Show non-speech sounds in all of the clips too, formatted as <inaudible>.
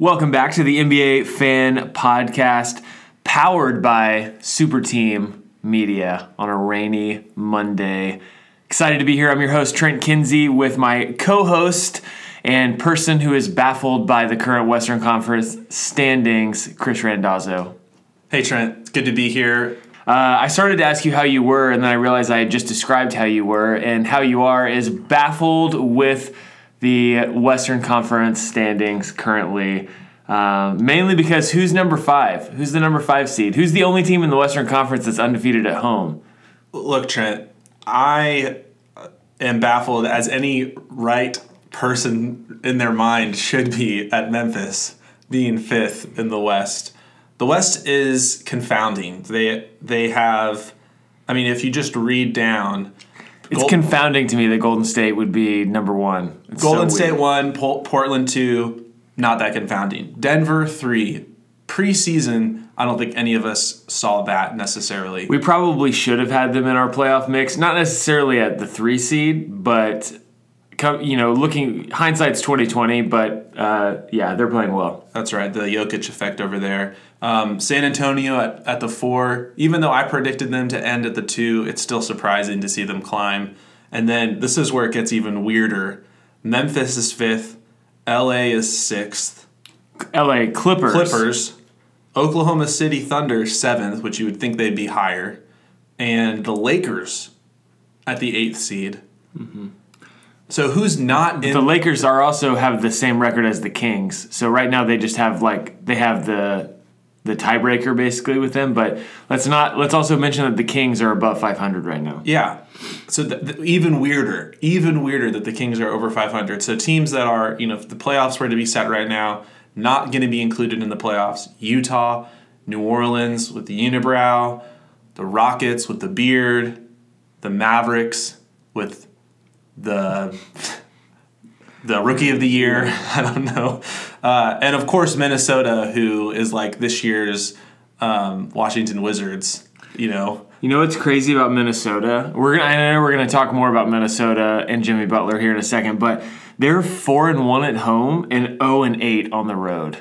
Welcome back to the NBA Fan Podcast, powered by Super Team Media on a rainy Monday. Excited to be here. I'm your host, Trent Kinsey, with my co host and person who is baffled by the current Western Conference standings, Chris Randazzo. Hey, Trent. It's good to be here. Uh, I started to ask you how you were, and then I realized I had just described how you were, and how you are is baffled with the Western Conference standings currently. Um, mainly because who's number five? Who's the number five seed? Who's the only team in the Western Conference that's undefeated at home? Look, Trent, I am baffled as any right person in their mind should be at Memphis being fifth in the West. The West is confounding. They they have, I mean, if you just read down, It's Gold- confounding to me that Golden State would be number one. It's so Golden State weird. one, Pol- Portland two, not that confounding. Denver three, preseason. I don't think any of us saw that necessarily. We probably should have had them in our playoff mix, not necessarily at the three seed, but you know, looking hindsight's twenty twenty. But uh, yeah, they're playing well. That's right, the Jokic effect over there. Um, San Antonio at, at the four, even though I predicted them to end at the two, it's still surprising to see them climb. And then this is where it gets even weirder. Memphis is fifth, LA is sixth, L.A. Clippers. Clippers, Oklahoma City Thunder seventh, which you would think they'd be higher, and the Lakers at the eighth seed. So who's not in The Lakers are also have the same record as the Kings. So right now they just have like they have the the tiebreaker basically with them. But let's not let's also mention that the Kings are above 500 right now. Yeah. So th- th- even weirder, even weirder that the Kings are over 500. So teams that are, you know, if the playoffs were to be set right now, not going to be included in the playoffs. Utah, New Orleans with the unibrow, the Rockets with the beard, the Mavericks with the the rookie of the year. <laughs> I don't know, uh, and of course Minnesota, who is like this year's um, Washington Wizards. You know, You know what's crazy about Minnesota? We're gonna I know we're gonna talk more about Minnesota and Jimmy Butler here in a second, but they're four and one at home and zero and eight on the road.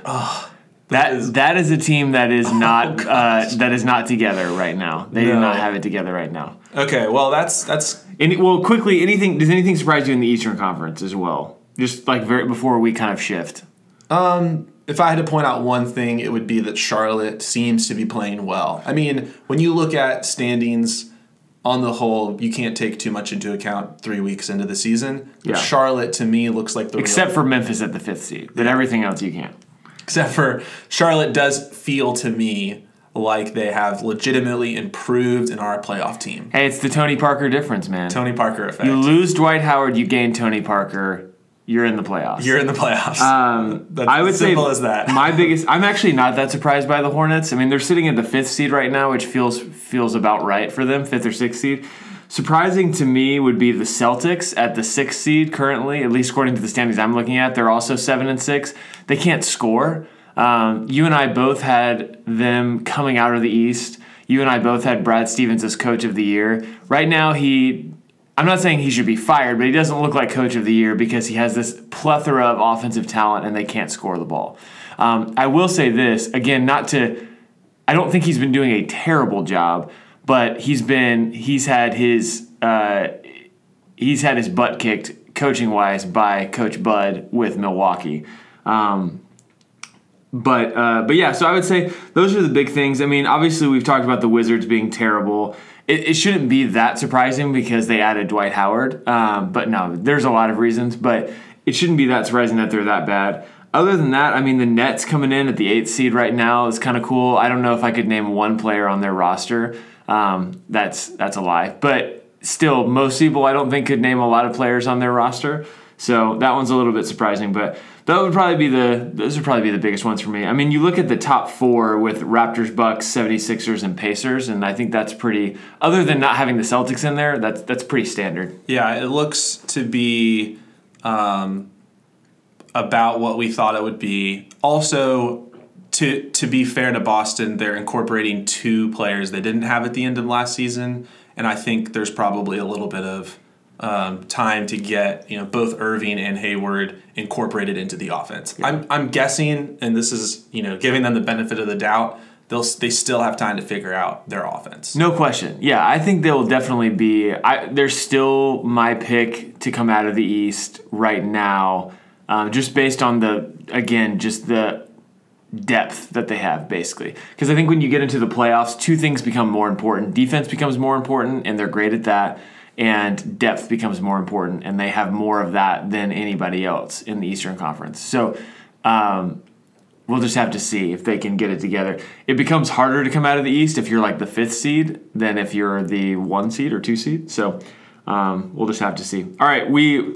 that is- that is a team that is <laughs> not uh, that is not together right now. They do not have it together right now. Okay, well that's that's Any, well, quickly, anything does anything surprise you in the Eastern Conference as well? Just like very before we kind of shift. Um, if I had to point out one thing, it would be that Charlotte seems to be playing well. I mean, when you look at standings on the whole, you can't take too much into account three weeks into the season. But Yeah. Charlotte to me looks like the Except for Memphis at the fifth seed, but everything else you can't. except for Charlotte does feel to me like they have legitimately improved and are a playoff team. Hey, it's the Tony Parker difference, man. Tony Parker effect. You lose Dwight Howard, you gain Tony Parker. You're in the playoffs. You're in the playoffs. Um, <laughs> That's I would as simple say as that. my biggest. I'm actually not that surprised by the Hornets. I mean, they're sitting at the fifth seed right now, which feels feels about right for them, fifth or sixth seed. Surprising to me would be the Celtics at the sixth seed currently, at least according to the standings I'm looking at. They're also seven and six. They can't score. Um, you and I both had them coming out of the East. You and I both had Brad Stevens as coach of the year. Right now, he I'm not saying he should be fired, but he doesn't look like coach of the year because he has this plethora of offensive talent and they can't score the ball. Um, I will say this again, not to. I don't think he's been doing a terrible job, but he's been he's had his uh, he's had his butt kicked coaching wise by Coach Bud with Milwaukee. Um, but uh, but yeah, so I would say those are the big things. I mean, obviously we've talked about the Wizards being terrible. It, it shouldn't be that surprising because they added Dwight Howard. Um, but no, there's a lot of reasons. But it shouldn't be that surprising that they're that bad. Other than that, I mean, the Nets coming in at the eighth seed right now is kind of cool. I don't know if I could name one player on their roster. Um, that's that's a lie. But still, most people I don't think could name a lot of players on their roster. So that one's a little bit surprising, but that would probably be the those would probably be the biggest ones for me. I mean, you look at the top four with Raptors, Bucks, 76ers, and Pacers, and I think that's pretty. Other than not having the Celtics in there, that's that's pretty standard. Yeah, it looks to be um, about what we thought it would be. Also, to to be fair to Boston, they're incorporating two players they didn't have at the end of last season, and I think there's probably a little bit of um, time to get you know both Irving and Hayward incorporated into the offense. I'm I'm guessing, and this is you know giving them the benefit of the doubt. They'll they still have time to figure out their offense. No question. Yeah, I think they will definitely be. I, they're still my pick to come out of the East right now, um, just based on the again just the depth that they have basically. Because I think when you get into the playoffs, two things become more important. Defense becomes more important, and they're great at that. And depth becomes more important, and they have more of that than anybody else in the Eastern Conference. So, um, we'll just have to see if they can get it together. It becomes harder to come out of the East if you're like the fifth seed than if you're the one seed or two seed. So um, we'll just have to see. All right, we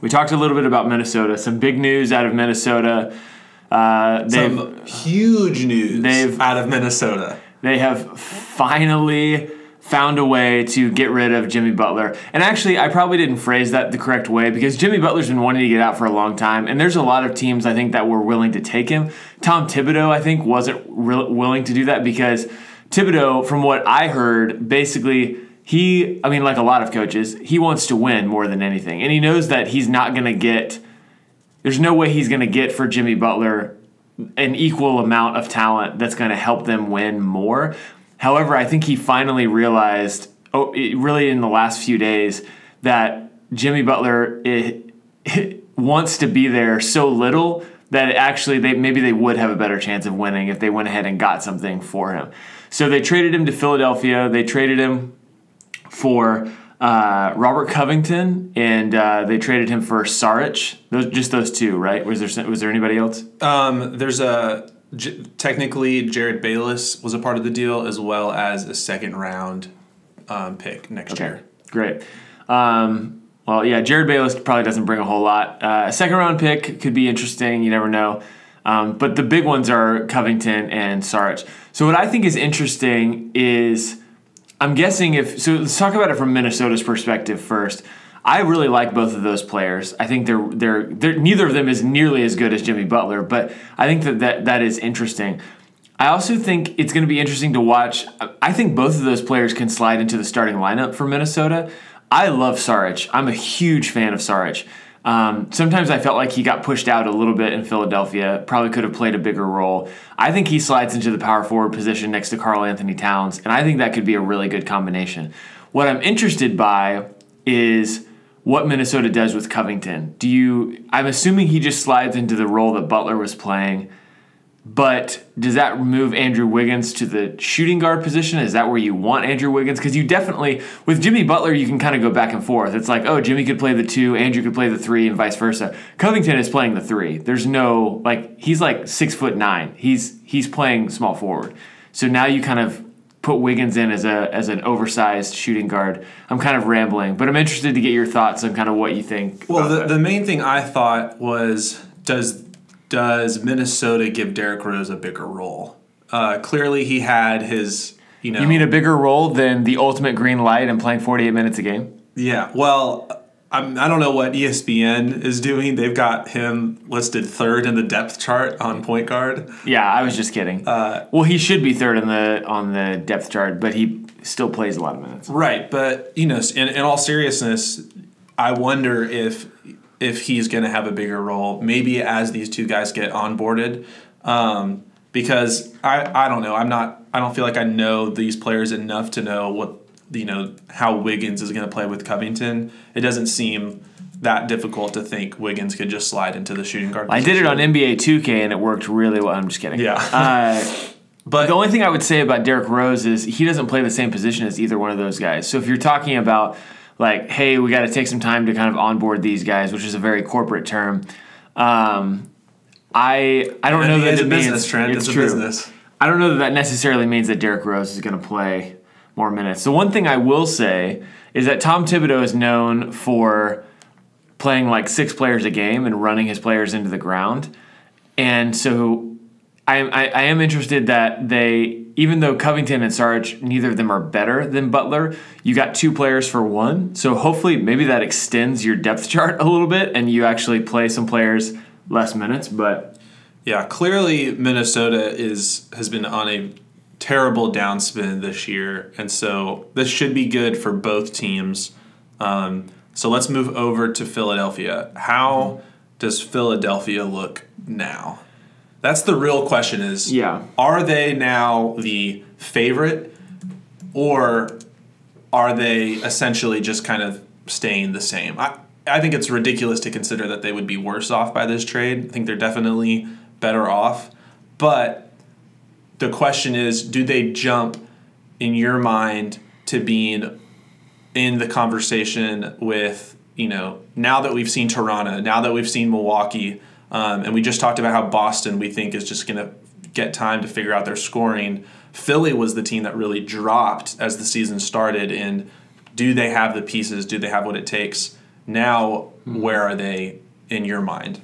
we talked a little bit about Minnesota. Some big news out of Minnesota. Uh, they've Some huge news they've- out of Minnesota. they have finally found a way to get rid of Jimmy Butler. And actually, I probably didn't phrase that the correct way because Jimmy Butler's been wanting to get out for a long time, and there's a lot of teams I think that were willing to take him. Tom Thibodeau, I think, wasn't re- willing to do that because Thibodeau, from what I heard, basically. He, I mean, like a lot of coaches, he wants to win more than anything. And he knows that he's not going to get, there's no way he's going to get for Jimmy Butler an equal amount of talent that's going to help them win more. However, I think he finally realized, oh, it, really in the last few days, that Jimmy Butler it, <laughs> it wants to be there so little that actually they maybe they would have a better chance of winning if they went ahead and got something for him. So they traded him to Philadelphia. They traded him for uh, Robert Covington, and uh, they traded him for Saric. Those, just those two, right? Was there was there anybody else? Um, there's a j- technically Jerryd Bayless was a part of the deal as well as a second round um, pick next Okay, year. great. Um, well, yeah, Jerryd Bayless probably doesn't bring a whole lot. Uh, a second round pick could be interesting. You never know. Um, but the big ones are Covington and Saric. So what I think is interesting is I'm guessing if so. Let's talk about it from Minnesota's perspective first. I really like both of those players. I think they're they're, they're neither of them is nearly as good as Jimmy Butler, but I think that that, that is interesting. I also think it's going to be interesting to watch. I think both of those players can slide into the starting lineup for Minnesota. I love Saric. I'm a huge fan of Saric. Um, sometimes I felt like he got pushed out a little bit in Philadelphia. Probably could have played a bigger role. I think he slides into the power forward position next to Karl-Anthony Towns, and I think that could be a really good combination. What I'm interested by is what Minnesota does with Covington. Do you? I'm assuming he just slides into the role that Butler was playing. But does that move Andrew Wiggins to the shooting guard position? Is that where you want Andrew Wiggins? Because you definitely, with Jimmy Butler, you can kind of go back and forth. It's like, oh, Jimmy could play the two, Andrew could play the three, and vice versa. Covington is playing the three. There's no like he's like six foot nine. He's he's playing small forward. So now you kind of put Wiggins in as a as an oversized shooting guard. I'm kind of rambling, but I'm interested to get your thoughts on kind of what you think. Well, the, the main thing I thought was does does Minnesota give Derrick Rose a bigger role? Uh, clearly, he had his you know. you mean a bigger role than the ultimate green light and playing 48 minutes a game? Yeah. Well, I'm, I don't know what ESPN is doing. They've got him listed third in the depth chart on point guard. Yeah, I was just kidding. Uh, well, he should be third on the on the depth chart, but he still plays a lot of minutes. Right, but you know, in, in all seriousness, I wonder if if he's going to have a bigger role, maybe as these two guys get onboarded, um, because I I don't know. I'm not. I don't feel like I know these players enough to know what you know how Wiggins is going to play with Covington. It doesn't seem that difficult to think Wiggins could just slide into the shooting guard. I did it on NBA 2K and it worked really well. I'm just kidding. Yeah. Uh, <laughs> but the only thing I would say about Derrick Rose is he doesn't play the same position as either one of those guys. So if you're talking about like, hey, we got to take some time to kind of onboard these guys, which is a very corporate term. Um, I I don't know that it a means business Trent. It's, true. business. I don't know that that necessarily means that Derrick Rose is going to play more minutes. The one thing I will say is that Tom Thibodeau is known for playing like six players a game and running his players into the ground. And so I, I, I am interested that they, even though Covington and Saric, neither of them are better than Butler, you got two players for one. So hopefully maybe that extends your depth <laughs> chart a little bit and you actually play some players less minutes. But Yeah, clearly Minnesota is has been on a terrible downspin this year, and so this should be good for both teams. Um, so let's move over to Philadelphia. How does Philadelphia look now? That's the real question is Yeah. are they now the favorite or are they essentially just kind of staying the same? I, I think it's ridiculous to consider that they would be worse off by this trade. I think they're definitely better off. But the question is do they jump in your mind to being in the conversation with, you know, now that we've seen Toronto, now that we've seen Milwaukee, um, and we just talked about how Boston we think is just going to get time to figure out their scoring. Philly was the team that really dropped as the season started. And do they have the pieces? Do they have what it takes? Now, where are they in your mind?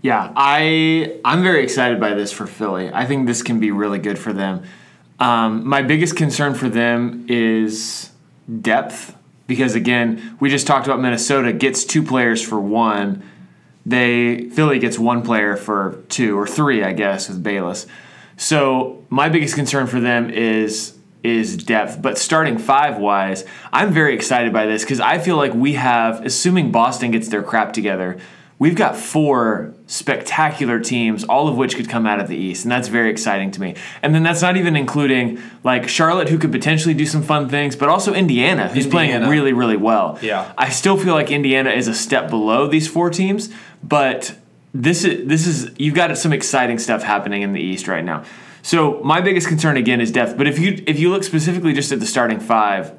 Yeah, I I'm very excited by this for Philly. I think this can be really good for them. Um, my biggest concern for them is depth because again, we just talked about Minnesota gets two players for one. They Philly gets one player for two or three, I guess, with Bayless. So my biggest concern for them is is depth. But starting five wise, I'm very excited by this because I feel like we have, assuming Boston gets their crap together, we've got four spectacular teams, all of which could come out of the East, and that's very exciting to me. And then that's not even including like Charlotte, who could potentially do some fun things, but also Indiana, who's playing really, really well. Yeah. I still feel like Indiana is a step below these four teams, but this is this is you've got some exciting stuff happening in the East right now. So my biggest concern again is depth. But if you if you look specifically just at the starting five,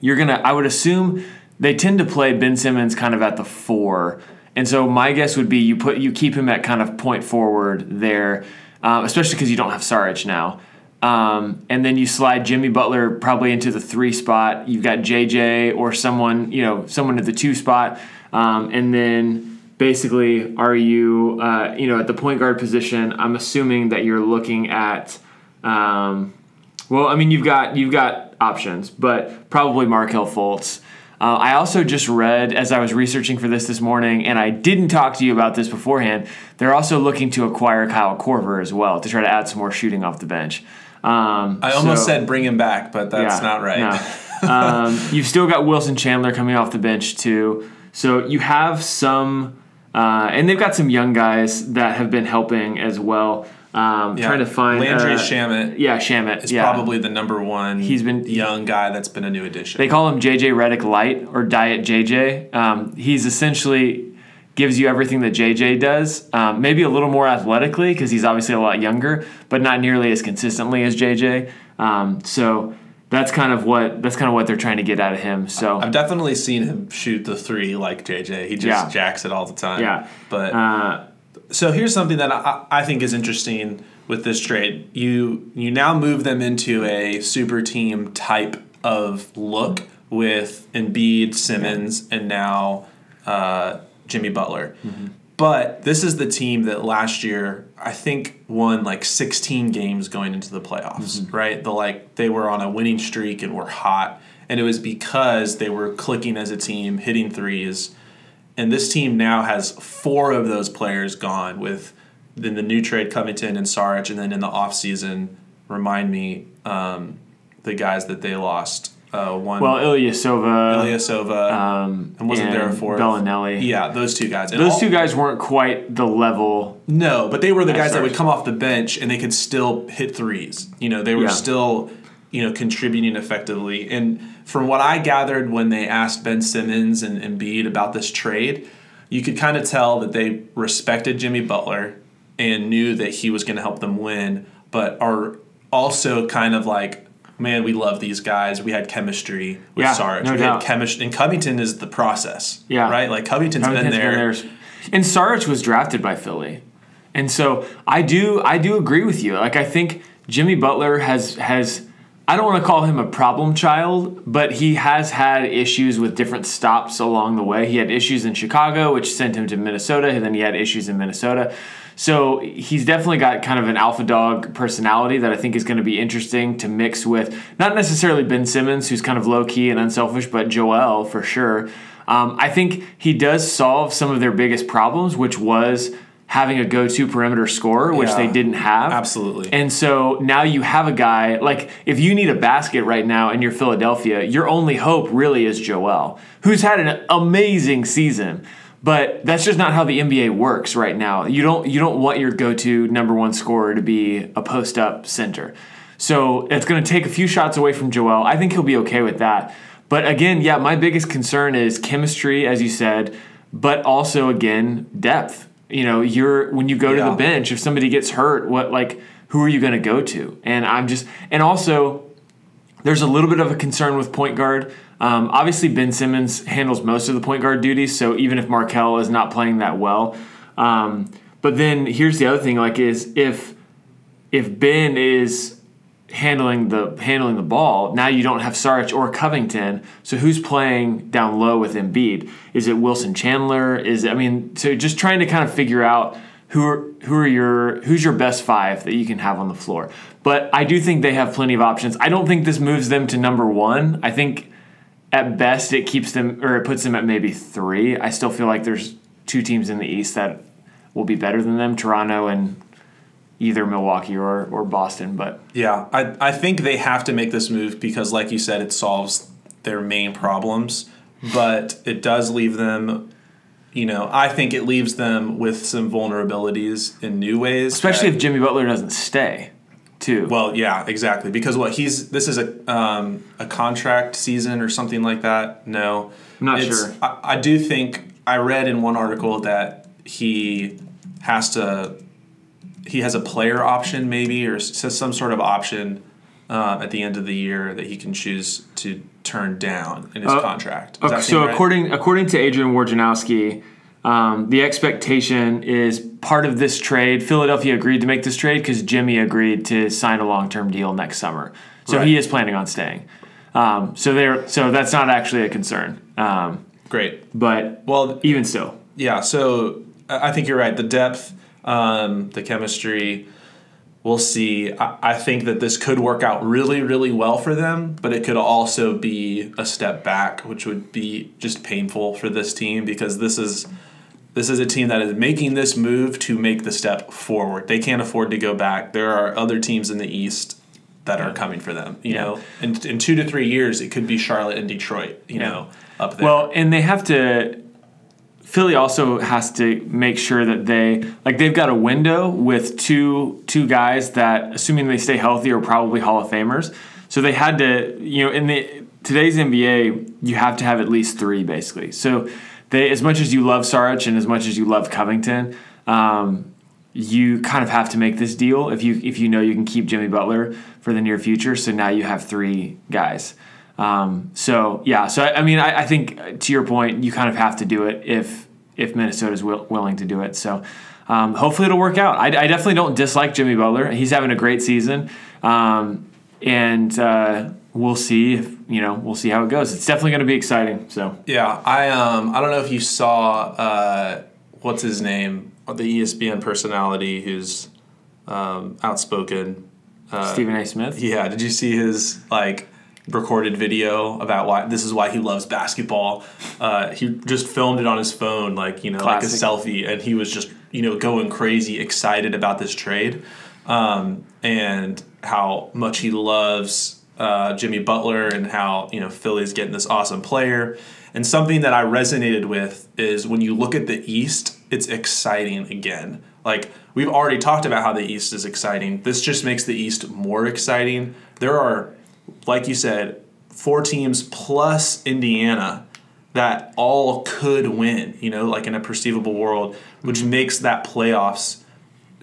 you're gonna I would assume they tend to play Ben Simmons kind of at the four, and so my guess would be you put you keep him at kind of point forward there, uh, especially because you don't have Saric now. Um, and then you slide Jimmy Butler probably into the three spot. You've got JJ or someone, you know, someone at the two spot. Um, and then basically, are you, uh, you know, at the point guard position? I'm assuming that you're looking at, um, well, I mean, you've got you've got options, but probably Markelle Fultz. Uh, I also just read as I was researching for this this morning, and I didn't talk to you about this beforehand. They're also looking to acquire Kyle Korver as well to try to add some more shooting off the bench. Um, I almost so- said bring him back, but that's yeah, not right. no. <laughs> um, you've still got Wilson Chandler coming off the bench too, so you have some, uh, and they've got some young guys that have been helping as well. Um, Yeah. Trying to find Landry uh, Shamet Yeah, Shamet. is yeah. probably the number one. He's been- young guy that's been a new addition. They call him JJ Redick Light or Diet JJ. Um, he's essentially gives you everything that JJ does, um, maybe a little more athletically because he's obviously a lot younger, but not nearly as consistently as JJ. Um, so that's kind of what that's kind of what they're trying to get out of him. So I've definitely seen him shoot the three like JJ. He just Yeah. jacks it all the time. yeah, But uh, so here's something that I, I think is interesting with this trade. You you now move them into a super team type of look with Embiid, Simmons, and now uh, Jimmy Butler. But this is the team that last year I think won like 16 games going into the playoffs, right? The like they were on a winning streak and were hot, and it was because they were clicking as a team, hitting threes. And this team now has four of those players gone with then the new trade Covington and Saric, and then in the offseason, remind me um, the guys that they lost. Uh, one well, Ilyasova, Ilyasova, um, and wasn't there a and fourth? Belinelli. Yeah, those two guys. And Those all- two guys weren't quite the level. No, but they were the guys that would come off the bench and they could still hit threes. You know, they were Yeah. still, you know, contributing effectively. And from what I gathered when they asked Ben Simmons and Embiid about this trade, you could kind of tell that they respected Jimmy Butler and knew that he was going to help them win, but are also kind of like, man, we love these guys. We had chemistry with Yeah, Sarge. no we doubt. had chemistry, and Covington is the process. Yeah. right. Like Covington's been Covington's there. And Saric was drafted by Philly. And so I do I do agree with you. Like I think Jimmy Butler has has I don't want to call him a problem child, but he has had issues with different stops along the way. He had issues in Chicago, which sent him to Minnesota, and then he had issues in Minnesota. So he's definitely got kind of an alpha dog personality that I think is going to be interesting to mix with not necessarily Ben Simmons, who's kind of low key and unselfish, but Joel for sure. Um, I think he does solve some of their biggest problems, which was having a go-to perimeter scorer, which Yeah. they didn't have. Absolutely. And so now you have a guy like if you need a basket right now and you're Philadelphia, your only hope really is Joel, who's had an amazing season. But that's just not how the NBA works right now. You don't you don't want your go-to number one scorer to be a post-up center. So it's going to take a few shots away from Joel. I think he'll be okay with that. But again, yeah, my biggest concern is chemistry, as you said, but also again depth. You know, you're when you go to the bench, if somebody gets hurt, what like who are you going to go to? And I'm just and also there's a little bit of a concern with point guard. Um, obviously, Ben Simmons handles most of the point guard duties, so even if Markelle is not playing that well, um, but then here's the other thing: like, is if if Ben is handling the handling the ball, now you don't have Saric or Covington. So who's playing down low with Embiid? Is it Wilson Chandler? Is it, I mean, so just trying to kind of figure out who are who are your who's your best five that you can have on the floor. But I do think they have plenty of options. I don't think this moves them to number one. I think at best it keeps them or it puts them at maybe three. I still feel like there's two teams in the East that will be better than them, Toronto and either Milwaukee or, or Boston. But Yeah, I, I think they have to make this move because, like you said, it solves their main problems, but it does leave them, you know, I think it leaves them with some vulnerabilities in new ways. especially that- if Jimmy Butler doesn't stay, too. well, yeah, exactly. Because what he's this is a um, a contract season or something like that. No, I'm not It's- sure. I, I do think I read in one article that he has to he has a player option maybe or some sort of option uh, at the end of the year that he can choose to turn down in his Uh, contract. Okay, so right? according according to Adrian Wojnarowski, um, the expectation is part of this trade. Philadelphia agreed to make this trade because Jimmy agreed to sign a long term deal next summer. So Right. he is planning on staying. Um, so there, so that's not actually a concern. Um, great. but Well, even still, Yeah, so I think you're right. The depth, um, the chemistry, we'll see. I, I think that this could work out really, really well for them, but it could also be a step back, which would be just painful for this team because this is this is a team that is making this move to make the step forward. They can't afford to go back. There are other teams in the East that are coming for them. You Yeah. know, in, in two to three years, it could be Charlotte and Detroit. You Yeah. know, up there. Well, and they have to. Philly also has to make sure that they like they've got a window with two two guys that, assuming they stay healthy, are probably Hall of Famers. So they had to, you know, in the today's NBA, you have to have at least three basically. So they, as much as you love Saric and as much as you love Covington, um, you kind of have to make this deal if you if you know you can keep Jimmy Butler for the near future. So now you have three guys. Um, so yeah, so I, I mean, I, I think to your point, you kind of have to do it if if Minnesota's will, willing to do it. So um, hopefully it'll work out. I, I definitely don't dislike Jimmy Butler. He's having a great season, um, and uh, we'll see if you know we'll see how it goes. It's definitely going to be exciting. So Yeah, I um I don't know if you saw uh what's his name the ESPN personality who's um, outspoken. Stephen A. Smith. Yeah, did you see his like recorded video about why this is why he loves basketball? Uh, he just filmed it on his phone, like you know, Classic. like a selfie, and he was just you know going crazy, excited about this trade, um, and how much he loves uh, Jimmy Butler and how you know Philly's getting this awesome player. And something that I resonated with is when you look at the East, it's exciting again. Like we've already talked about how the East is exciting. This just makes the East more exciting. There are, like you said, four teams plus Indiana that all could win, you know, like in a perceivable world, which makes that playoffs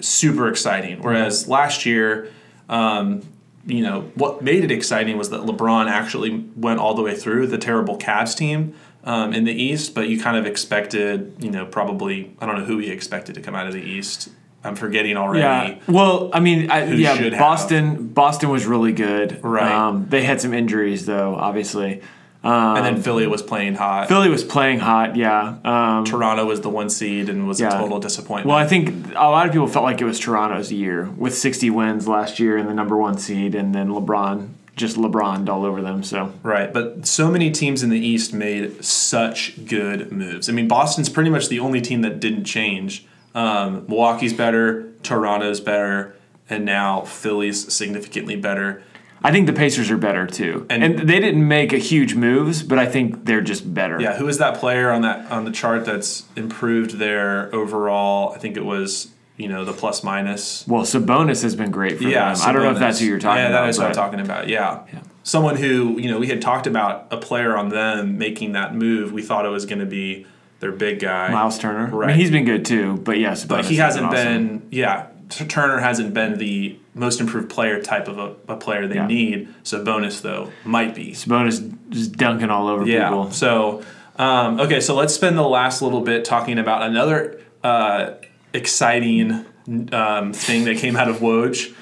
super exciting. Whereas last year, um, you know, what made it exciting was that LeBron actually went all the way through the terrible Cavs team um, in the East, but you kind of expected, you know, probably, I don't know who he expected to come out of the East. I'm forgetting already. Yeah. Well, I mean, I, yeah, should have. Boston. Boston was really good. Right. Um, they had some injuries though, obviously. Um, And then Philly was playing hot. Philly was playing hot. Yeah. Um, Toronto was the one seed and was Yeah. a total disappointment. well, I think a lot of people felt like it was Toronto's year with 60 wins last year and the number one seed, and then LeBron just LeBron all over them. So Right, but so many teams in the East made such good moves. I mean, Boston's pretty much the only team that didn't change Um, Milwaukee's better, Toronto's better, and now Philly's significantly better. I think the Pacers are better too, and, And- they didn't make a huge moves, but I think they're just better. Yeah, who is that player on that on the chart that's improved their overall? I think it was you know the plus minus. Well, Sabonis has been great for Yeah, them. I don't know if that's who you're talking yeah, about. Yeah, that is what I'm talking about. Yeah. someone who you know we had talked about a player on them making that move. We thought it was going to be their big guy, Miles Turner. Right, I mean, he's been good too, but yes, but he hasn't been. Yeah, Turner hasn't been the most improved player type of a, a player they Yeah. need. Sabonis though might be. Sabonis just dunking all over Yeah. people. So, um, okay, so let's spend the last little bit talking about another uh, exciting um, thing that came out of Woj.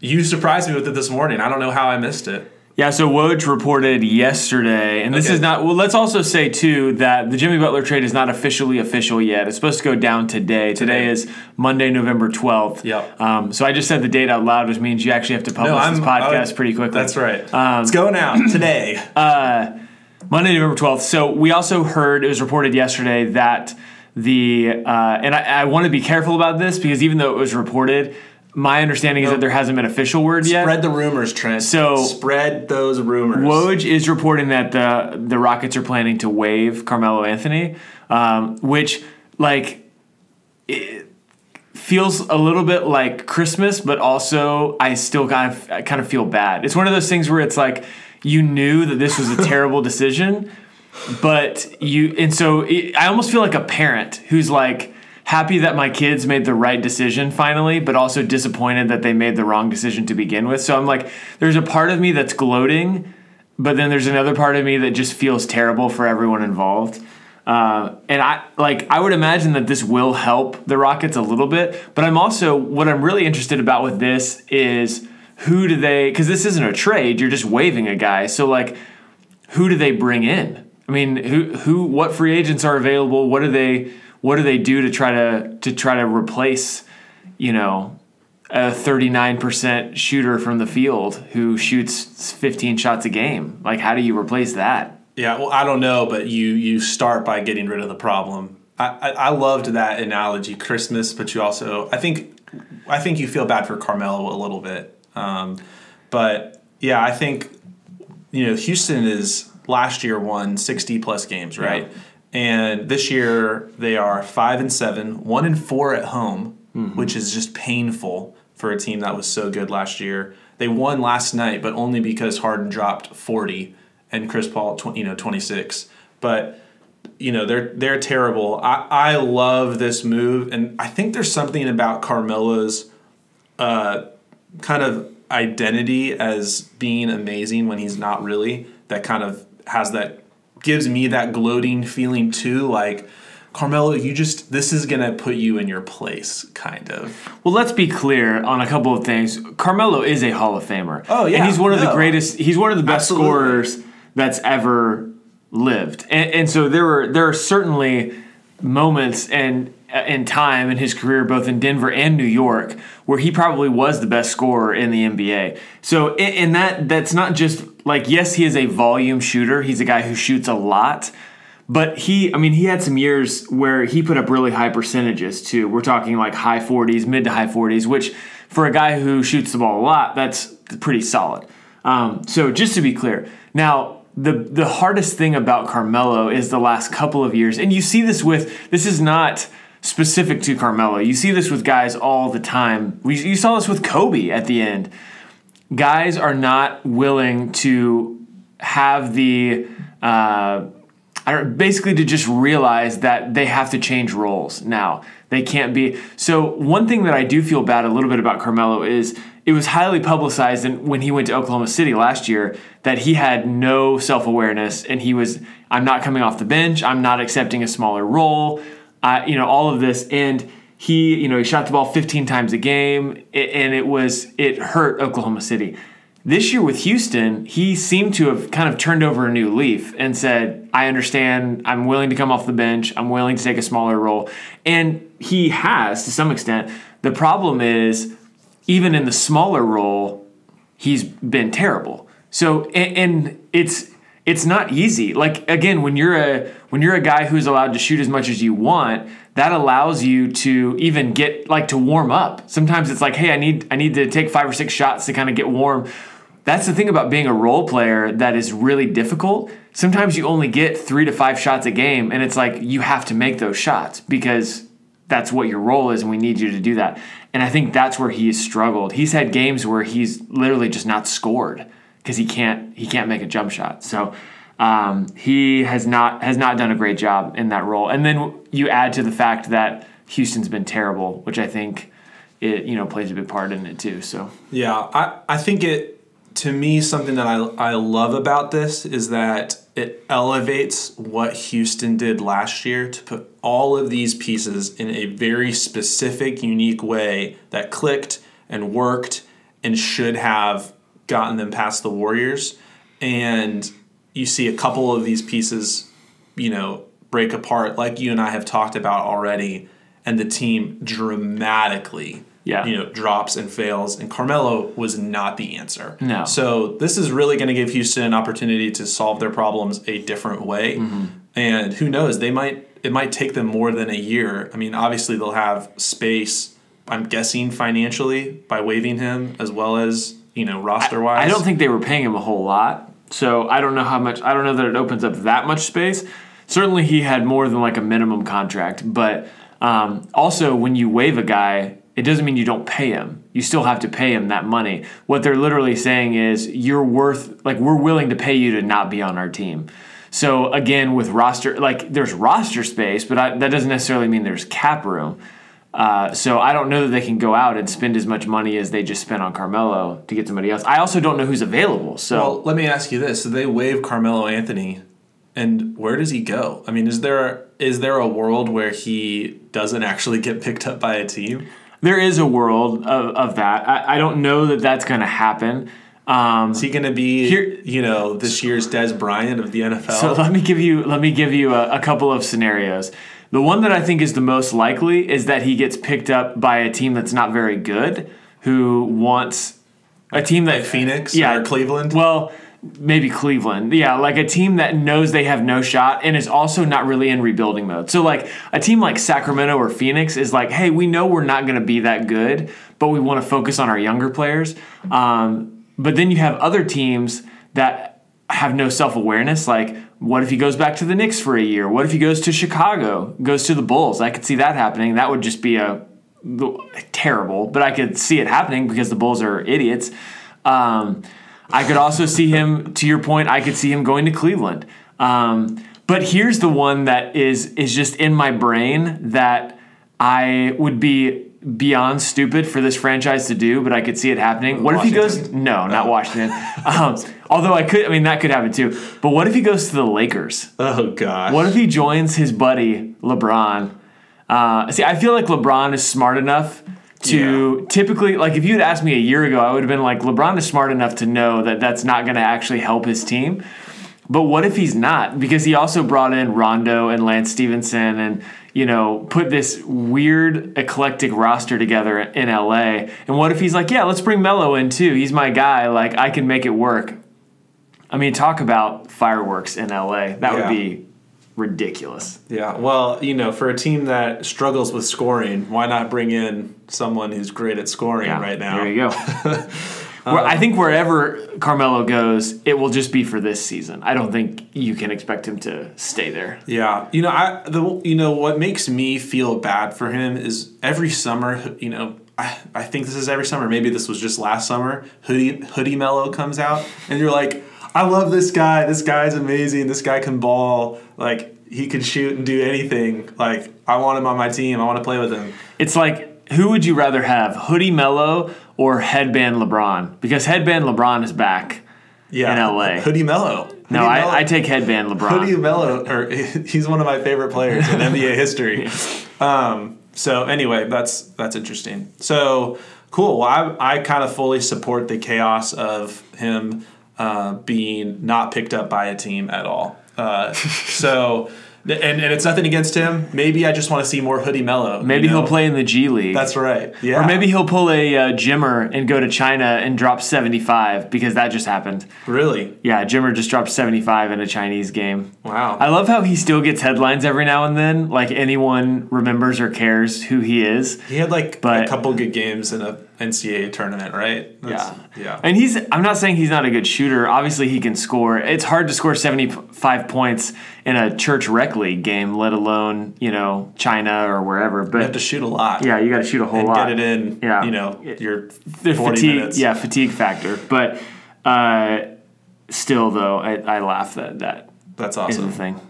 You surprised me with it this morning. I don't know how I missed it. Yeah, so Woj reported yesterday, and this Okay. is not. Well, let's also say too that the Jimmy Butler trade is not officially official yet. It's supposed to go down today. Today, Today. is Monday, November twelfth. Yep. Um, so I just said the date out loud, which means you actually have to publish this podcast I- pretty quickly. That's right. Um, it's going out <clears throat> today. Monday, November 12th. So we also heard, it was reported yesterday that the, uh, and I, I want to be careful about this because even though it was reported, my understanding is that there hasn't been official word yet. Spread the rumors, Trent. So- spread those rumors. Woj is reporting that the the Rockets are planning to waive Carmelo Anthony, um, which like it feels a little bit like Christmas, but also I still kind of I kind of feel bad. It's one of those things where it's like you knew that this was a <laughs> terrible decision, but you and so it, I almost feel like a parent who's like happy that my kids made the right decision finally but also disappointed that they made the wrong decision to begin with so i'm like there's a part of me that's gloating but then there's another part of me that just feels terrible for everyone involved uh, and I like I would imagine that this will help the Rockets a little bit, but I'm also what I'm really interested about with this is who do they because this isn't a trade, you're just waiving a guy. So like who do they bring in? I mean, who who what free agents are available? What do they what do they do to try to to try to replace, you know, a 39% shooter from the field who shoots 15 shots a game? Like how do you replace that? Yeah, well, I don't know, but you you start by getting rid of the problem. I, I, I loved that analogy, Christmas, but you also I think I think you feel bad for Carmelo a little bit. Um, but yeah, I think you know Houston is last year won sixty plus games, right? And this year they are five and seven, one and four at home, which is just painful for a team that was so good last year. They won last night, but only because Harden dropped forty and Chris Paul, tw- you know, twenty six. But you know they're they're terrible. I, I love this move, and I think there's something about Carmelo's uh, kind of identity as being amazing when he's not really. That kind of has that gives me that gloating feeling too. Like Carmelo, you just this is gonna put you in your place, kind of. Well, let's be clear on a couple of things. Carmelo is a Hall of Famer. Oh, yeah, and he's one of the greatest. He's one of the best Absolutely. scorers that's ever lived. And, and so there were there are certainly moments and in time in his career, both in Denver and New York, where he probably was the best scorer in the NBA. So, in that, that's not just like yes, he is a volume shooter. He's a guy who shoots a lot. But he, I mean, he had some years where he put up really high percentages too. We're talking like high 40s, mid to high 40s, which for a guy who shoots the ball a lot, that's pretty solid. Um, so just to be clear, now the the hardest thing about Carmelo is the last couple of years, and you see this with this is not specific to Carmelo. You see this with guys all the time. We, you saw this with Kobe at the end. Guys are not willing to have the uh, basically to just realize that they have to change roles now. They can't be. So one thing that I do feel bad a little bit about Carmelo is it was highly publicized when he went to Oklahoma City last year that he had no self awareness and he was I'm not coming off the bench. I'm not accepting a smaller role. Uh, you know all of this and he you know he shot the ball 15 times a game and it was it hurt Oklahoma City. This year with Houston, he seemed to have kind of turned over a new leaf and said, I understand, I'm willing to come off the bench, I'm willing to take a smaller role. And he has to some extent. The problem is, even in the smaller role, he's been terrible. So, and, and it's it's not easy. Like again, when you're a when you're a guy who's allowed to shoot as much as you want, that allows you to even get like to warm up. Sometimes it's like, hey, I need I need to take five or six shots to kind of get warm. That's the thing about being a role player that is really difficult. Sometimes you only get three to five shots a game, and it's like you have to make those shots because that's what your role is, and we need you to do that. And I think that's where he's struggled. He's had games where he's literally just not scored because he can't he can't make a jump shot. So um, he has not has not done a great job in that role. And then you add to the fact that Houston's been terrible, which I think it you know plays a big part in it too. So Yeah, I, I think it to me something that I, I love about this is that it elevates what Houston did last year to put all of these pieces in a very specific, unique way that clicked and worked and should have gotten them past the Warriors. And you see a couple of these pieces, you know, break apart like you and I have talked about already, and the team dramatically Yeah. you know, drops and fails, and Carmelo was not the answer. No. So this is really going to give Houston an opportunity to solve their problems a different way, Mm-hmm. and who knows, they might it might take them more than a year. I mean, obviously they'll have space. I'm guessing financially by waiving him as well as you know roster wise. I don't think they were paying him a whole lot. So I don't know how much. I don't know that it opens up that much space. Certainly, he had more than like a minimum contract. But um, also, when you waive a guy, it doesn't mean you don't pay him. You still have to pay him that money. What they're literally saying is you're worth like we're willing to pay you to not be on our team. So again, with roster, like there's roster space, but I, that doesn't necessarily mean there's cap room. Uh, so I don't know that they can go out and spend as much money as they just spent on Carmelo to get somebody else. I also don't know who's available. So Well, let me ask you this: So they waive Carmelo Anthony, and where does he go? I mean, is there is there a world where he doesn't actually get picked up by a team? there is a world of, of that. I, I don't know that that's going to happen. Um, Is he going to be, Here- you know, this year's Dez Bryant of the NFL? So let me give you let me give you a, a couple of scenarios. The one that I think is the most likely is that he gets picked up by a team that's not very good, who wants a team that like Phoenix yeah, or Cleveland? Well, maybe Cleveland. Yeah, like a team that knows they have no shot and is also not really in rebuilding mode. So like a team like Sacramento or Phoenix is like, hey, we know we're not going to be that good, but we want to focus on our younger players. Um, but then you have other teams that have no self awareness. Like, what if he goes back to the Knicks for a year? What if he goes to Chicago, goes to the Bulls? I could see that happening. That would just be a terrible, but I could see it happening because the Bulls are idiots. Um, I could also see him, to your point, I could see him going to Cleveland. Um, but here's the one that is is just in my brain that I would be beyond stupid for this franchise to do, but I could see it happening. What if he goes? No, not Washington. Um, although I could, I mean, that could happen too. But what if he goes to the Lakers? oh gosh. What if he joins his buddy LeBron? Uh, see, I feel like LeBron is smart enough to typically, like, if you had asked me a year ago, I would have been like, LeBron is smart enough to know that that's not going to actually help his team. But what if he's not? Because he also brought in Rondo and Lance Stephenson and, you know, put this weird eclectic roster together in LA. And what if he's like, yeah, let's bring Melo in too. He's my guy. Like, I can make it work. I mean, talk about fireworks in LA. That would be ridiculous. Yeah, well, you know, for a team that struggles with scoring, why not bring in someone who's great at scoring Yeah, right now? There you go. <laughs> Where- I uh-huh. think wherever Carmelo goes, it will just be for this season. I don't think you can expect him to stay there. Yeah, you know, I the you know what makes me feel bad for him is every summer, you know, I, I think this is every summer. Maybe this was just last summer. Hoodie Hoodie Melo comes out, and you're like, I love this guy. This guy's amazing. This guy can ball. Like he can shoot and do anything. Like I want him on my team. I want to play with him. It's like, who would you rather have, Hoodie Melo or Headband LeBron? Because Headband LeBron is back. Yeah, In LA. Hoodie Melo. No, Hoodie Melo- I, I take Headband LeBron. Hoodie Melo, or <laughs> he's one of my favorite players in NBA <laughs> history. Um, so anyway, that's that's interesting. So cool. Well, I I kind of fully support the chaos of him uh, being not picked up by a team at all. Uh, so and, and it's nothing against him. Maybe I just want to see more Hoodie Melo. Maybe you know? he'll play in the G League. That's right. Yeah. Or maybe he'll pull a uh, Jimmer and go to China and drop 75 because that just happened. really. Yeah, Jimmer just dropped 75 in a Chinese game. Wow. I love how he still gets headlines every now and then, like anyone remembers or cares who he is. he had like But- a couple good games in a NCAA tournament, right? That's- Yeah. Yeah. And he's I'm not saying he's not a good shooter. Obviously he can score. It's hard to score 75 points in a church rec league game, let alone, you know, China or wherever. But you have to shoot a lot. yeah, you got to shoot a whole And lot. get it in. Yeah. You know, your the 40 fatigue, minutes. yeah, fatigue factor. But uh, still, though, I, I laugh that that That's awesome. thing.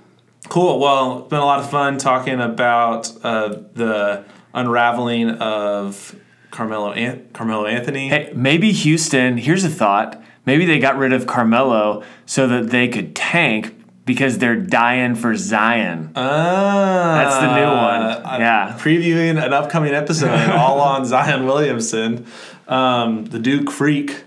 Cool. Well, it's been a lot of fun talking about uh, the unraveling of Carmelo An- Carmelo Anthony. Hey, maybe Houston. Here's a thought. Maybe they got rid of Carmelo so that they could tank because they're dying for Zion. Ah, That's the new one. I'm Yeah. Previewing an upcoming episode <laughs> all on Zion Williamson, um, the Duke Freak.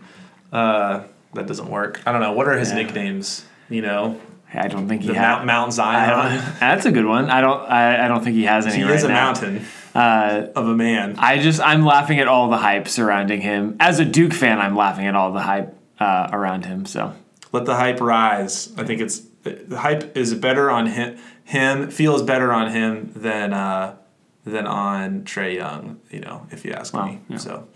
Uh, that doesn't work. I don't know. What are his Yeah. nicknames? You know, I don't think he the has. Mount, Mount Zion. <laughs> that's a good one. I don't. I, I don't think he has any he right is a now. mountain Uh, of a man. I just I'm laughing at all the hype surrounding him. As a Duke fan, I'm laughing at all the hype uh, around him. So Let the hype rise. I think it's the hype is better on him. Him feels better on him than uh, than on Trae Young. You know, if you ask me. yeah. So,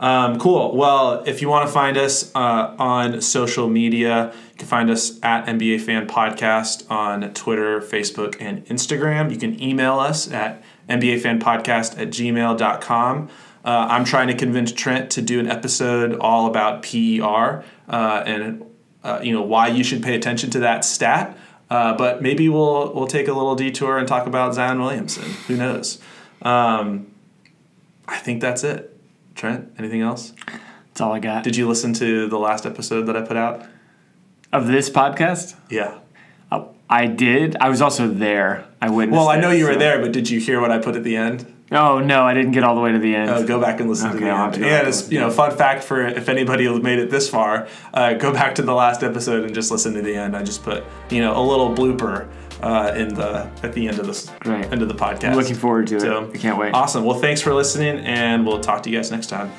um, cool. Well, if you want to find us uh, on social media, you can find us at NBA Fan Podcast on Twitter, Facebook, and Instagram. You can email us at NBAFanPodcast at gmail.com. Uh, I'm trying to convince Trent to do an episode all about PER uh, and uh, you know why you should pay attention to that stat. Uh, but maybe we'll we'll take a little detour and talk about Zion Williamson. Who knows? Um, I think that's it. Trent, anything else? that's all I got Did you listen to the last episode that I put out? of this podcast. Yeah. Oh, I did. I was also there. I witnessed. Well, I it, know you were so- there, but did you hear what I put at the end? Oh no, I didn't get all the way to the end. Uh, go back and listen to the I'll end. have to go And it's you know fun fact for if anybody made it this far, uh, go <laughs> back to the last episode and just listen to the end. I just put you know a little blooper uh, in the at the end of this Great. end of the podcast. I'm looking forward to it. So I can't wait. Awesome. Well, thanks for listening, and we'll talk to you guys next time.